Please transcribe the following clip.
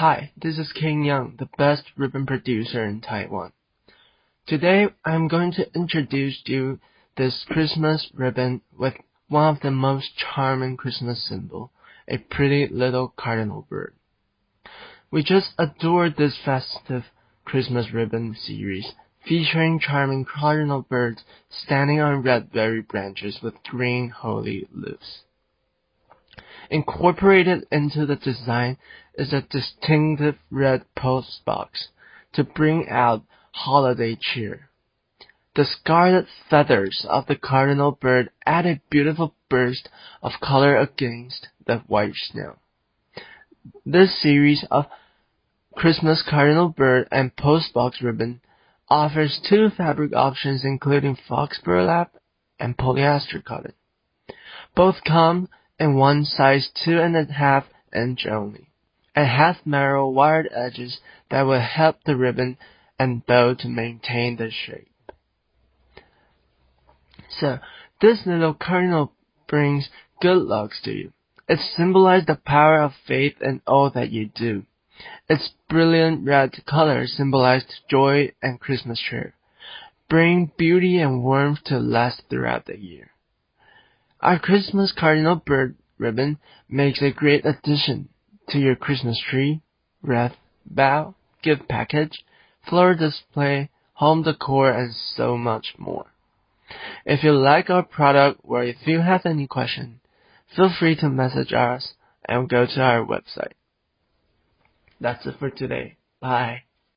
Hi, this is King Young, the best ribbon producer in Taiwan. Today I'm going to introduce you this Christmas ribbon with one of the most charming Christmas symbol, a pretty little cardinal bird. We just adore this festive Christmas ribbon series featuring charming cardinal birds standing on red berry branches with green holly leaves. Incorporated into the design is a distinctive red post box to bring out holiday cheer. The scarlet feathers of the cardinal bird add a beautiful burst of color against the white snow. This series of Christmas cardinal bird and postbox ribbon offers two fabric options including fox burlap and polyester cotton. Both come in one size two and a half inch only. It has narrow wired edges that will help the ribbon and bow to maintain the shape. So, this little cardinal brings good luck to you. It symbolizes the power of faith in all that you do. Its brilliant red color symbolized joy and Christmas cheer, bring beauty and warmth to last throughout the year. Our Christmas cardinal bird ribbon makes a great addition to your Christmas tree, wreath, bow, gift package, flower display, home decor, and so much more. If you like our product or if you have any question, feel free to message us and go to our website. That's it for today. Bye.